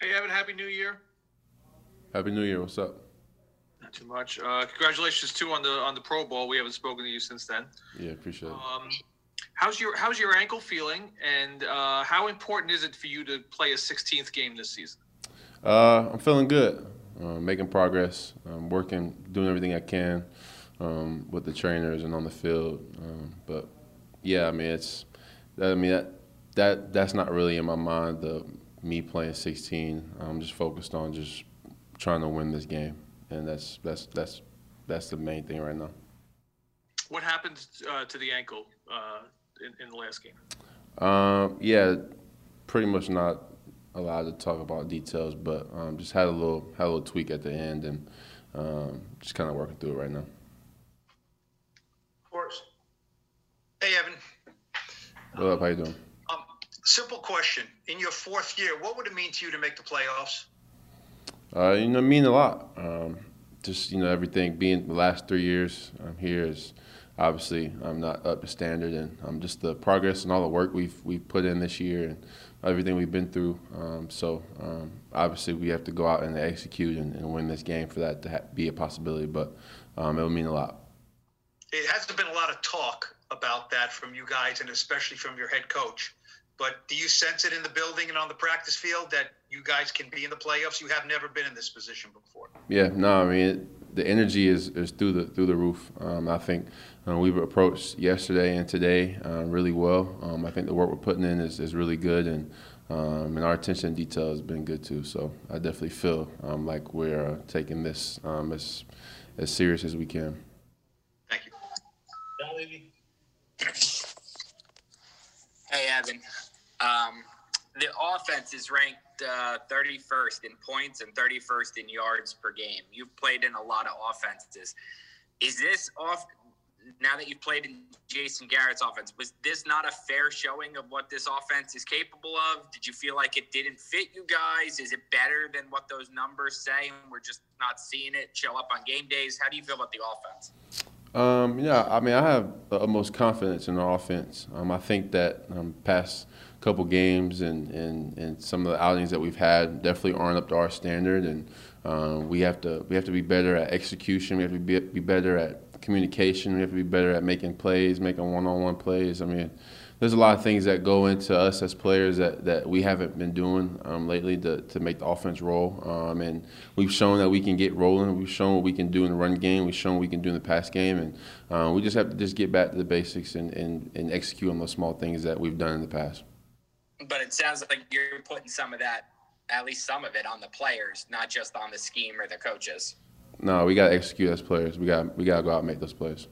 Hey, Evan, Happy New Year. Happy New Year. What's up? Not too much. Uh, congratulations too on the on the Pro Bowl. We haven't spoken to you since then. Yeah, appreciate it. Um, how's your how's your ankle feeling, and uh, how important is it for you to play a 16th game this season? Uh, I'm feeling good. Uh, making progress. I'm working, doing everything I can um, with the trainers and on the field. Um, but yeah, I mean, it's. I mean that that that's not really in my mind. The me playing 16. I'm just focused on just trying to win this game, and that's that's that's that's the main thing right now. What happened uh, to the ankle uh, in, in, the last game? Um, yeah, pretty much not allowed to talk about details, but um, just had a little had a little tweak at the end, and um, just kind of working through it right now. Of course. Hey, Evan. What up? How you doing? Question. In your fourth year, what would it mean to you to make the playoffs? Uh, you know, mean a lot. Um, just you know, everything being the last three years I'm here is obviously I'm not up to standard, and um, just the progress and all the work we've we've put in this year and everything we've been through. Um, so um, obviously we have to go out and execute and, and win this game for that to ha- be a possibility. But um, it will mean a lot. It hasn't been a lot of talk about that from you guys, and especially from your head coach. But do you sense it in the building and on the practice field that you guys can be in the playoffs? You have never been in this position before. Yeah, no, I mean it, the energy is, is through the through the roof. Um, I think uh, we've approached yesterday and today uh, really well. Um, I think the work we're putting in is, is really good, and um, and our attention to detail has been good too. So I definitely feel um, like we're uh, taking this um, as as serious as we can. Thank you. Hey, Evan. Um, the offense is ranked uh, 31st in points and 31st in yards per game. You've played in a lot of offenses. Is this off? Now that you've played in Jason Garrett's offense, was this not a fair showing of what this offense is capable of? Did you feel like it didn't fit you guys? Is it better than what those numbers say, and we're just not seeing it show up on game days? How do you feel about the offense? Um, yeah, I mean, I have the utmost confidence in our offense. Um, I think that um, past couple games and, and, and some of the outings that we've had definitely aren't up to our standard, and um, we have to we have to be better at execution. We have to be, be better at communication. We have to be better at making plays, making one-on-one plays. I mean, there's a lot of things that go into us as players that, that we haven't been doing um, lately to, to make the offense roll. Um, and we've shown that we can get rolling. We've shown what we can do in the run game. We've shown what we can do in the pass game. And uh, we just have to just get back to the basics and, and, and execute on those small things that we've done in the past. But it sounds like you're putting some of that, at least some of it, on the players, not just on the scheme or the coaches. No, we got to execute as players. We got we got to go out and make those plays.